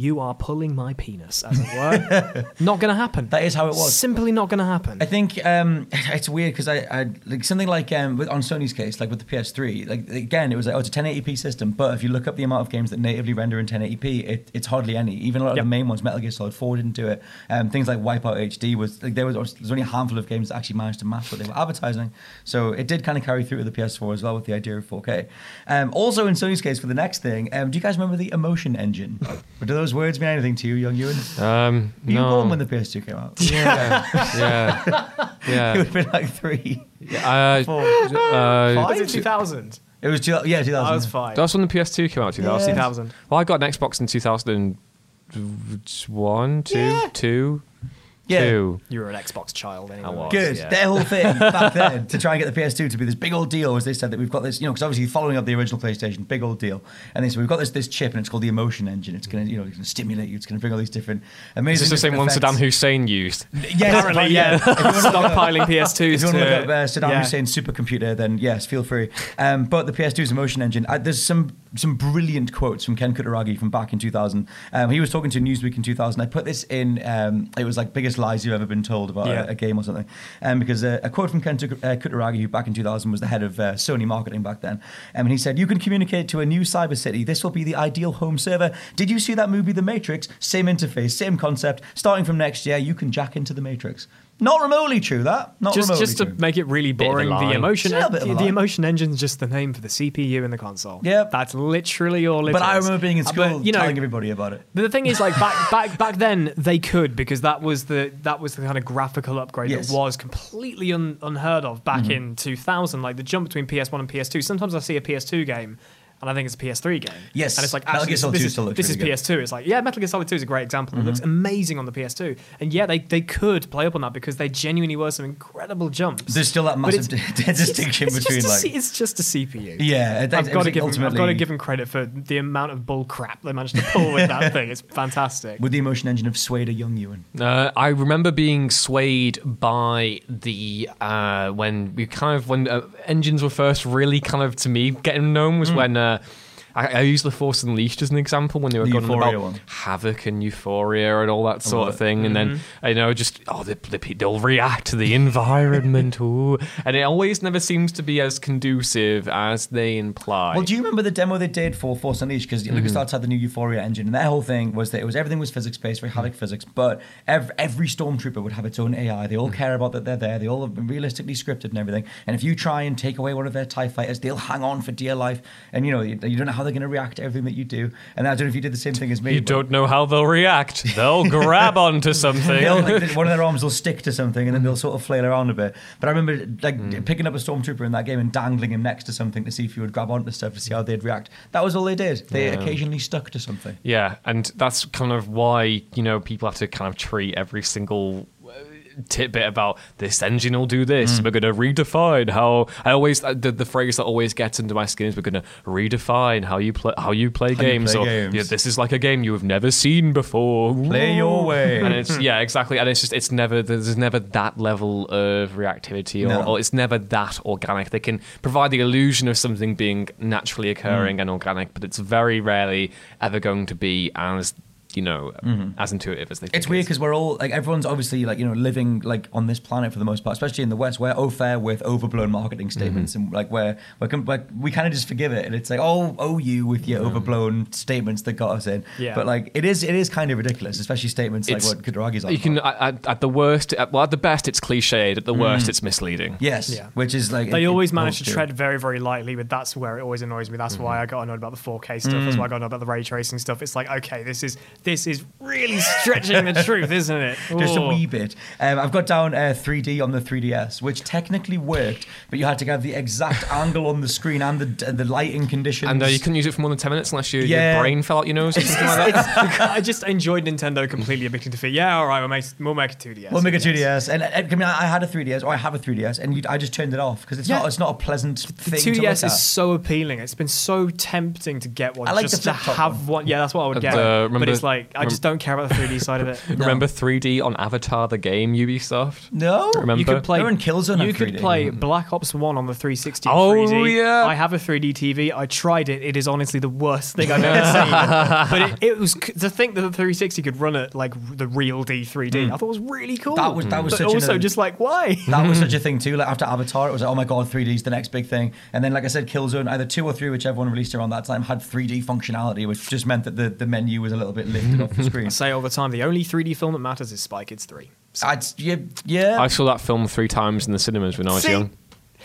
You are pulling my penis, as it were. not going to happen. That is how it was. Simply not going to happen. I think um, it's weird because I, I like something like um, with, on Sony's case, like with the PS3. Like again, it was like oh, it's a 1080p system, but if you look up the amount of games that natively render in 1080p, it, it's hardly any. Even a lot of Yep. the main ones, Metal Gear Solid 4 didn't do it. Um, things like Wipeout HD was like there was there's only a handful of games that actually managed to match what they were advertising. So it did kind of carry through to the PS4 as well with the idea of 4K. Um, also in Sony's case for the next thing, um, do you guys remember the Emotion Engine? Or do those words mean anything to you, young Ewan? Um, Were you born when the PS2 came out? yeah, yeah, yeah. it would yeah. have been like three. Uh, Four. uh, was it 2000? It was two, yeah, 2000. I was five. that's when the PS2 came out. 2000. 2000. Well, I got an Xbox in 2001, two, Yeah. two, Yeah. two. You were an Xbox child anyway. I was. Good. yeah. Their whole thing back then to try and get the PS2 to be this big old deal was they said that we've got this, you know, because obviously following up the original PlayStation, big old deal. And they said we've got this this chip and it's called the Emotion Engine. It's gonna, you know, it's gonna stimulate you. It's gonna bring all these different amazing. Is this the same different one Saddam. Hussein used? Yes, Apparently, yeah. If you wanna look up- Stockpiling PS2s If you want to to look up uh, Saddam yeah. Hussein's supercomputer, then yes, feel free. Um, but the PS2's Emotion Engine, uh, there's some some brilliant quotes from Ken Kutaragi from back in 2000. Um, he was talking to Newsweek in 2000. I put this in. Um, it was like biggest lies you've ever been told about Yeah. a, a game or something. Um, because uh, a quote from Ken uh, Kutaragi, who back in 2000 was the head of uh, Sony marketing back then, um, and he said, "You can communicate to a new cyber city. This will be the ideal home server. Did you see that movie, The Matrix? Same interface, same concept. Starting from next year, you can jack into The Matrix." Not remotely true. That not just remotely just to true. make it really Bit of a boring, the lie. emotion It's a bit of a the, lie. the emotion engine's just the name for the CPU in the console. Yep. that's literally all it But I remember being in Uh, school but, you know, telling everybody about it. But the thing is, like back back back then, they could because that was the that was the kind of graphical upgrade Yes. Mm-hmm. that was completely un, unheard of back in 2000. Like the jump between PS1 and PS2. Sometimes I see a PS2 game. And I think it's a PS3 game. Yes, and it's like Metal actually Gear this, Solid this 2 is, still looks this really is good. Mm-hmm. PS2. It's like yeah, Metal Gear Solid 2 is a great example. It looks amazing on the PS2, and yeah, they they could play up on that because they genuinely were some incredible jumps. There's still that massive it's- di- distinction it's just between a like C- it's just a CPU. yeah, it- I've got to give him, I've got to give him credit for the amount of bull crap they managed to pull with that thing. It's fantastic. with the emotion engine of Swayed a young Ewan. Uh, I remember being swayed by the uh, when we kind of when uh, engines were first really kind of to me getting known was when uh, uh, I, I used the Force Unleashed as an example when they were The going on about one. Havok and Euphoria and all that sort of thing, and then mm-hmm. you know just oh the, the, they'll react to the environment, ooh. and it always never seems to be as conducive as they imply. Well, do you remember the demo they did for Force Unleashed? Because LucasArts mm-hmm. had the new Euphoria engine, and their whole thing was that it was everything was physics based, very Havok mm. physics, but every, every stormtrooper would have its own AI. They all mm. care about that they're there. They all have been realistically scripted and everything. And if you try and take away one of their Tie fighters, they'll hang on for dear life. And you know you, you don't know how they're going to react to everything that you do. And I don't know if you did the same thing as me. you don't know how they'll react. They'll grab onto something. Like, one of their arms will stick to something and then they'll sort of flail around a bit. But I remember like Hmm. picking up a stormtrooper in that game and dangling him next to something to see if he would grab onto stuff to see how they'd react. That was all they did. They occasionally stuck to something. Yeah, and that's kind of why you know people have to kind of treat every single tidbit about this engine will do this. Mm. We're going to redefine how I always uh, the, the phrase that always gets into my skin is we're going to redefine how you play how you play How you games. play or games. Yeah, this is like a game you have never seen before. Play your way. and it's yeah exactly, and it's just it's never there's never that level of reactivity or, No. or it's never that organic. They can provide the illusion of something being naturally occurring Mm. and organic, but it's very rarely ever going to be as you know mm-hmm. as intuitive as they. Think Mm-hmm. It's weird is. because we're all like everyone's obviously like you know living like on this planet for the most part, especially in the West. We're au fair with overblown marketing mm-hmm. statements, and like we're, we're, com- like we kind of just forgive it, and it's like oh oh you with your overblown statements that got us in. Yeah. But like it is it is kind of ridiculous, especially statements It's- like what Kutaragi's on. You can at, at- at the worst, at, well, at the best, it's cliched. At the mm. worst, it's misleading. yes, Yeah. which is like They it- always it manage to tread very, very lightly, but that's where it always annoys me. That's why mm-hmm. I got annoyed about the 4K stuff. That's mm. why I got annoyed about the ray tracing stuff. It's like, okay, this is this is really stretching the truth, isn't it? Just a wee bit. Um, I've got down uh, 3D on the 3DS, which technically worked, but you had to have the exact angle on the screen and the the lighting conditions. And uh, you couldn't use it for more than ten minutes unless your, Yeah. your brain fell out your nose or something like that. I just enjoyed Nintendo completely admitting defeat. Yeah, all right, we'll make we'll make a 2DS. We'll make a Yes. 2DS, and, and I mean, I had a 3DS, or I have a 3DS, and you, I just turned it off because it's Yeah. not it's not a pleasant The thing to look 2DS at. is so appealing. It's been so tempting to get one. I like the just to have one. Yeah, that's what I would And, get. uh, but it's like I just don't care about the 3D side of it. Remember 3D on Avatar, the game Ubisoft? no, Remember? You could play. Remember in Killzone You had could 3D? play Black Ops One on the 360. Oh, 3D. yeah. I have a 3D TV. I tried it. It is honestly the worst thing I've ever seen. But it, it was to think that the 360 could run it like the real D 3D. Hmm. I thought it was really cool. That was- that was but such an- also just like why? That was such a thing too. Like after Avatar, it was like, oh my god, 3D is the next big thing. And then, like I said, Killzone, either two or three, whichever one released around that time, had 3D functionality, which just meant that the, the menu was a little bit lifted off the screen. I say all the time, the only 3D film that matters is Spy Kids 3. I'd, yeah, yeah. I saw that film three times in the cinemas when I was See? young.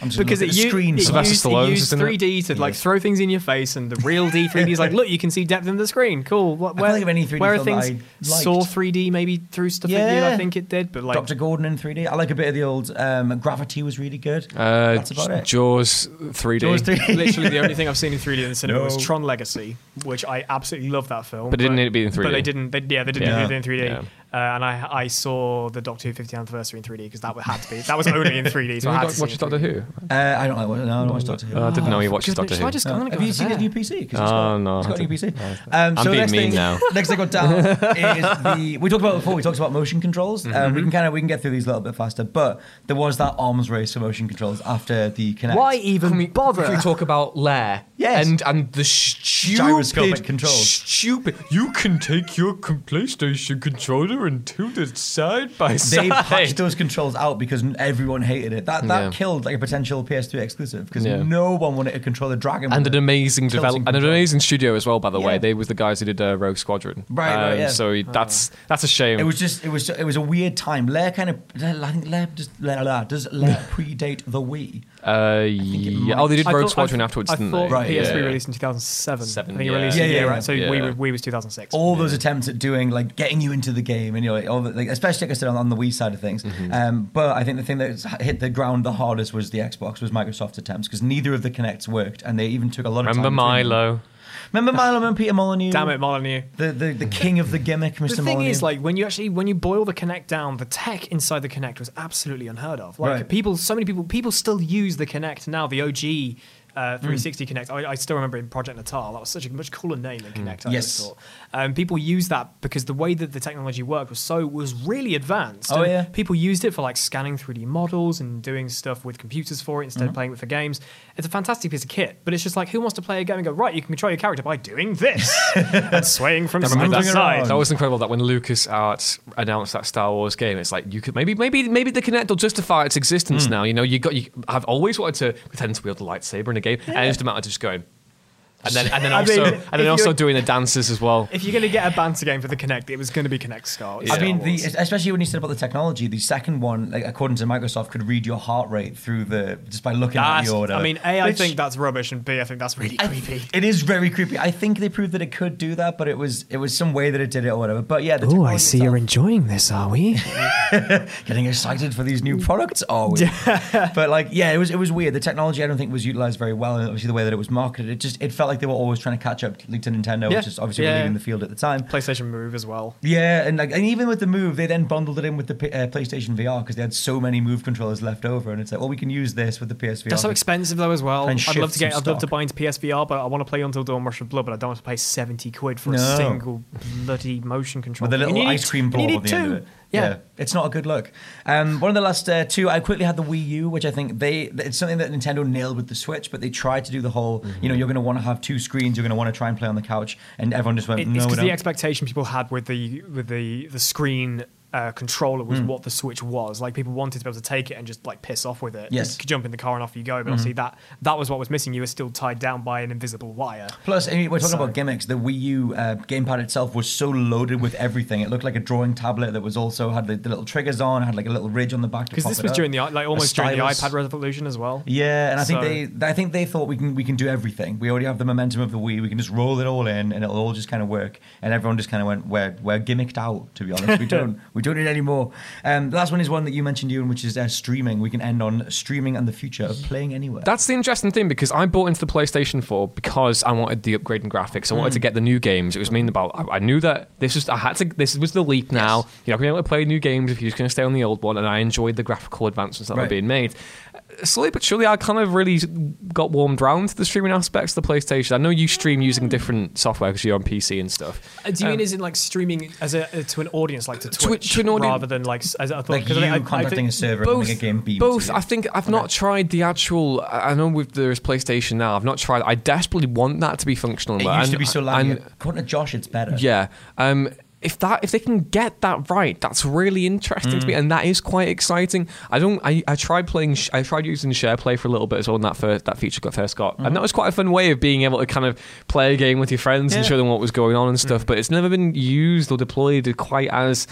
I'm just because it, at the u- screen. it Sylvester used, it used isn't it? 3D to like Yes. throw things in your face, and the real D 3D is like, look, you can see depth in the screen. Cool. What, can't where, think of any 3D where are film that things? Saw 3D maybe through stuff at you. Yeah. I think it did, but like Dr. Gordon in 3D. I like a bit of the old um, Gravity was really good. Uh, That's about it. Jaws 3D. Jaws 3D. literally the only thing I've seen in 3D in the cinema was Tron Legacy, which I absolutely love that film. But it didn't need to be in 3D. But they didn't. They, yeah, they didn't Yeah. need it in 3D. Yeah. Uh, and I I saw the Doctor Who 50th anniversary in 3D because that had to be. That was only in 3D. So I had to watch Doctor Who? Uh, I don't like. No, I don't watch Doctor Who. Oh, I didn't know you watched Goodness, Doctor Who. I just, No. I'm Have you seen his new PC? Oh, he's got, no, He's got a I new PC. didn't. Um, I'm so being next mean thing, now. Next thing I got down is the. We talked about before. We talked about motion controls. Um, we can kind of we can get through these a little bit faster. But there was that arms race for motion controls after the Kinect. Why even Can we, bother? Can we talk about Lair? Yes. And and the stupid Gyroscopic controls. Stupid. You can take your PlayStation controller and tilt it side by They side. patched those controls out because everyone hated it. That that Yeah. killed like a potential PS3 exclusive because Yeah. no one wanted to control the dragon. and an amazing Tilting develop and an amazing studio as well. By the way, they was the guys who did uh, Rogue Squadron. Right, right, Um, yeah. So that's that's a shame. It was just, it was, it was a weird time. Lair kind of, I think Lair does, Lair, Lair, does Lair predate the Wii? Uh, yeah. Oh, they did I Rogue thought- Squadron I, afterwards, I didn't thought they? Right, PS3 yeah. released in 2007. Seven, I think it yeah. released Yeah, a yeah, year right. out. So Yeah. we, were, we was 2006. all those attempts at doing like getting you into the game and you know all the, like especially like I said on, on the Wii side of things. Mm-hmm. Um, but I think the thing that hit the ground the hardest was the Xbox was Microsoft's attempts because neither of the Kinects worked and they even took a lot of Remember time. between them. Milo? Remember Milo and Peter Molyneux? Damn it, Molyneux. The, the the king of the gimmick, Mr. The thing Molyneux. is, like, when you actually when you boil the Kinect down, the tech inside the Kinect was absolutely unheard of. Like, Right. people, so many people, people still use the Kinect now. The OG uh, Hmm. 360 Kinect. I, I still remember in Project Natal. That was such a much cooler name than Kinect. I Hmm. Yes. thought. Um, people used that because the way that the technology worked was so was really advanced. Oh, yeah. People used it for like scanning 3D models and doing stuff with computers for it instead Mm-hmm. of playing it for games. It's a fantastic piece of kit, but it's just like who wants to play a game and go right? You can control your character by doing this and swaying from side to side. That was incredible that when LucasArts announced that Star Wars game, it's like you could maybe maybe maybe the Kinect will justify its existence now. You know, you got you. I've always wanted to pretend to wield a lightsaber in a game, and it's just a matter of just going. And then, and then I also, mean, and then also doing the dances as well. If you're going to get a banter game for the Kinect, it was going to be Kinect Scar. I mean, the, especially when you said about the technology, the second one, like according to Microsoft, could read your heart rate through the just by looking at That's, you or whatever. I mean, A, I Which- think that's rubbish, and B, I think that's really I- creepy. It is very creepy. I think they proved that it could do that, but it was it was some way that it did it or whatever. But yeah, Oh, I technology see you're enjoying this, are we? getting excited for these new products. Are we? but like, yeah, it was it was weird. The technology I don't think was utilized very well, and obviously the way that it was marketed, it just it felt like they were always trying to catch up like, to Nintendo, Yeah. which is obviously Yeah. leading the field at the time. PlayStation Move as well. Yeah, and like, and even with the Move, they then bundled it in with the P- uh, PlayStation VR because they had so many Move controllers left over, and it's like, well, we can use this with the PSVR. They're so expensive though as well. I'd love to get. I'd love to buy into PSVR, but I want to play Until Dawn: Rush of Blood, but I don't want to pay seventy quid for a single bloody motion controller. with a little And you need- ice cream blob at the end of it. Yeah. it's not a good look. Um, one of the last uh, two, I quickly had the Wii U, which I think they it's something that Nintendo nailed with the Switch, but they tried to do the whole, you Mm-hmm. know, you're going to want to have two screens, you're going to want to try and play on the couch, and everyone just went, It- no, it's don't. the expectation people had with the with the the screen uh, controller was what the Switch was. Like people wanted to be able to take it and just like piss off with it. Yes. You could jump in the car and off you go. But obviously that that was what was missing. You were still tied down by an invisible wire. Plus, I mean, we're talking So- about gimmicks. The Wii U uh, gamepad itself was so loaded with everything. It looked like a drawing tablet that was also had the, the little triggers on, had like a little ridge on the back. Because this it was during the like almost during the iPad revolution as well. Yeah, and I think So- they, I think they thought we can we can do everything. We already have the momentum of the Wii. We can just roll it all in, and it'll all just kind of work. And everyone just kind of went, we're we're gimmicked out. To be honest, we don't we don't need any more. Um, the last one is one that you mentioned, Ewan, which is uh, streaming. We can end on streaming and the future of playing anywhere. That's the interesting thing because I bought into the PlayStation 4 because I wanted the upgrade in graphics. I wanted Mm. to get the new games. It was mean about I, I knew that this was I had to this was the leap now. You're not going to be able to play new games if you're just going to stay on the old one. And I enjoyed the graphical advancements that were being made. Slowly but surely, I kind of really got warmed round to the streaming aspects of the PlayStation. I know you stream using different software because you're on PC and stuff. Uh, Do you mean Um, is it like streaming as a uh, to an audience like to To- Twitch to an audi- rather than like as I thought? like 'cause you I think- I- I contacting think- a server and a game beamed. both. I think I've not tried the actual. I I know with there's PlayStation now. I've not tried. I desperately want that to be functional. It but- used to be so laggy. and- According to Josh, it's better. Yeah. Um, if that if they can get that right, that's really interesting to me, mm. and that is quite exciting. I don't. I, I tried playing. I tried using SharePlay for a little bit as well. When that first that feature got first got, and mm-hmm. that was quite a fun way of being able to kind of play a game with your friends and show them what was going on and stuff. Mm. But it's never been used or deployed quite as.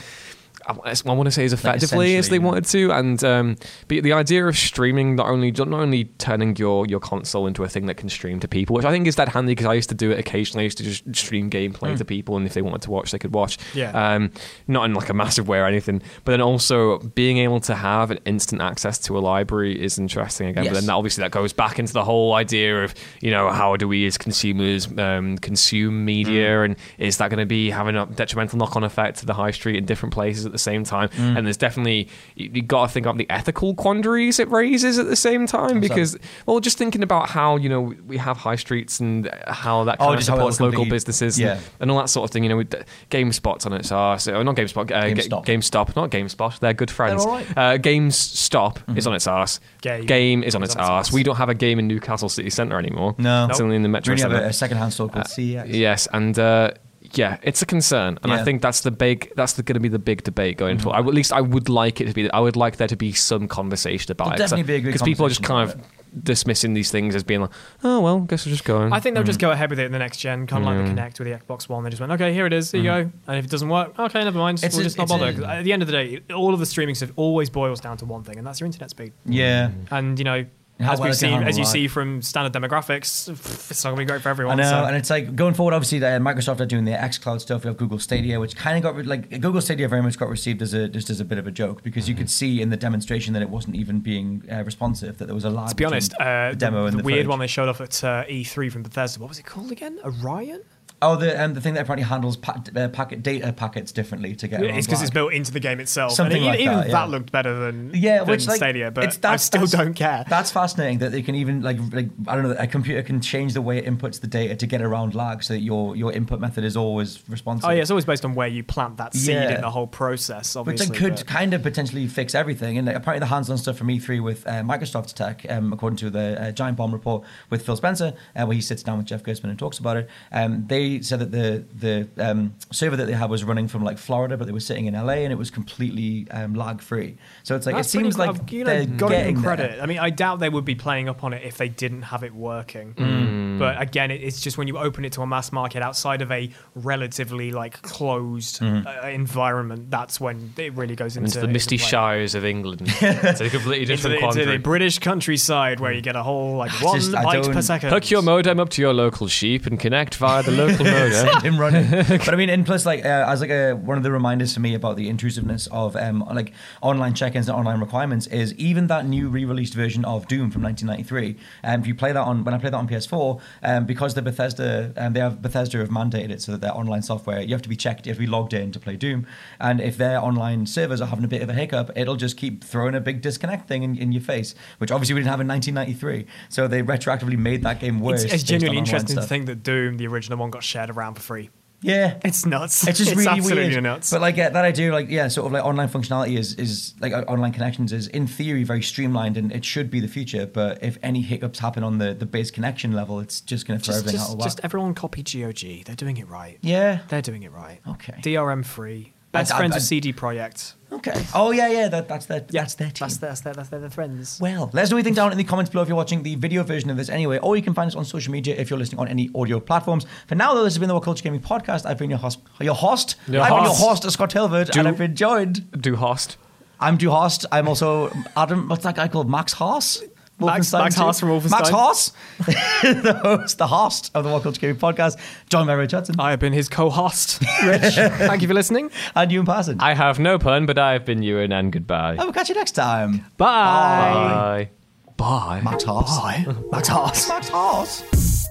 I want to say as effectively as they yeah. wanted to, and um, but the idea of streaming not only not only turning your, your console into a thing that can stream to people, which I think is that handy because I used to do it occasionally. I used to just stream gameplay to people, and if they wanted to watch, they could watch. Yeah. Um, not in like a massive way or anything, but then also being able to have an instant access to a library is interesting again. But then that, obviously that goes back into the whole idea of you know how do we as consumers um, consume media, and is that going to be having a detrimental knock-on effect to the high street in different places at the same time? And there's definitely you, you got to think of the ethical quandaries it raises at the same time because well, just thinking about how you know we have high streets and how that Oh, of just how it'll supports local businesses yeah. and, and all that sort of thing. You know, with GameSpot's on its ass, Oh, not GameSpot. Uh, Ga- GameStop. GameStop, not GameSpot. They're good friends. right. Uh, GameStop is on its ass. Game Game is on its on its arse. arse. We don't have a game in Newcastle City Centre anymore. No. it's only in the We Metro only have a, a second-hand store called CEX. Yes, and uh, yeah, it's a concern, and I think that's the big. That's going to be the big debate going forward. I, at least I would like it to be. I would like there to be some conversation about There'll it. definitely be a good because people are just kind conversation of dismissing these things as being like, oh well, guess we're just going. I think they'll Mm. just go ahead with it in the next gen, kind of like the Kinect with the Xbox One. They just went, okay, here it is, here you go. And if it doesn't work, okay, never mind. Mm. It's we'll a- just not it's a- at the end of the day, all of the streaming stuff always boils down to one thing, and that's your internet speed. Yeah. And you know, How as well we see, as you see from standard demographics, it's not going to be great for everyone. I know, so. and it's like going forward. Obviously, uh, Microsoft are doing the xCloud stuff. You have Google Stadia, which kind of got like Google Stadia very much got received as a just as a bit of a joke because you could see in the demonstration that it wasn't even being uh, responsive. That there was a lag. to be honest, uh, the demo the, the the weird footage. one they showed off at uh, E3 from Bethesda. What was it called again? Orion? Oh, the um, the thing that apparently handles pa- uh, packet data packets differently to get. It's because it's built into the game itself. Something and like even that, that, looked better than Yeah, than which like Stadia, but I still don't care. That's fascinating that they can even like like I don't know a computer can change the way it inputs the data to get around lag, so that your your input method is always responsive. Oh yeah, it's always based on where you plant that seed Yeah. in the whole process. Which Obviously, then could but- kind of potentially fix everything. And apparently, the hands-on stuff from E3 with uh, Microsoft Tech, um, according to the uh, Giant Bomb report with Phil Spencer, uh, where he sits down with Jeff Gerstmann and talks about it. Um, they said that the the um, server that they had was running from like Florida, but they were sitting in LA, and it was completely um, lag-free. So it's like That's it seems pretty- like I've, you know, they're got to give getting them there. credit. I mean, I doubt they would be playing up on it if they didn't have it working. Mm. But again, it's just when you open it to a mass market outside of a relatively like closed Mm-hmm. uh, environment, that's when it really goes into Into the misty play. shires of England. it's a completely Into different the, into the. British countryside where you get a whole like one just- byte per second. Hook your modem up to your local sheep and connect via the local modem. Send him running. but I mean, and plus, like, uh, as like a one of the reminders to me about the intrusiveness of um, like online check-ins and online requirements is even that new re-released version of Doom from 1993. Um, if you play that on when I play that on PS4, um, because the Bethesda um, they have Bethesda have mandated it so that their online software you have to be checked, you have to be logged in to play Doom, and if their online servers are having a bit of a hiccup, it'll just keep throwing a big disconnect thing in, in your face, which obviously we didn't have in 1993. So they retroactively made that game worse. It's, it's genuinely interesting to think that Doom, the original one, got shared around for free. Yeah, It's nuts. it's just really absolutely weird. nuts. But like that idea, like yeah, sort of like online functionality is is like uh, online connections is in theory very streamlined and it should be the future. But if any hiccups happen on the the base connection level, it's just going to throw just, everything out just, of whack. just everyone copy GOG. They're doing it right. yeah. They're doing it right. Okay. DRM free. Best I- I- friends I- of CD Projekt. Okay. Oh yeah, yeah. That that's their that's their team. That's their, that's their, that's their, their friends. Well, let us know what you think down in the comments below if you're watching the video version of this anyway, or you can find us on social media if you're listening on any audio platforms. For now, though, this has been the What Culture Gaming Podcast. I've been your host, your host. Your I've been your host. host, Scott Tilford, and I've been joined Do host. I'm Drew Horst. I'm also Adam. What's that guy called? Max Haas. Max- Wolfenstein Max too? Haas from Wolfenstein. Max Haas, the host, the host of the What Culture Gaming Podcast. John Mary Hudson I have been his co-host, Rich. Thank you for listening. and you, Ewan Parson. I have no pun, but I've been Ewan, and and goodbye. I will catch you next time. Bye. Bye. Bye. Max Haas. Bye. Max Haas. Max Haas.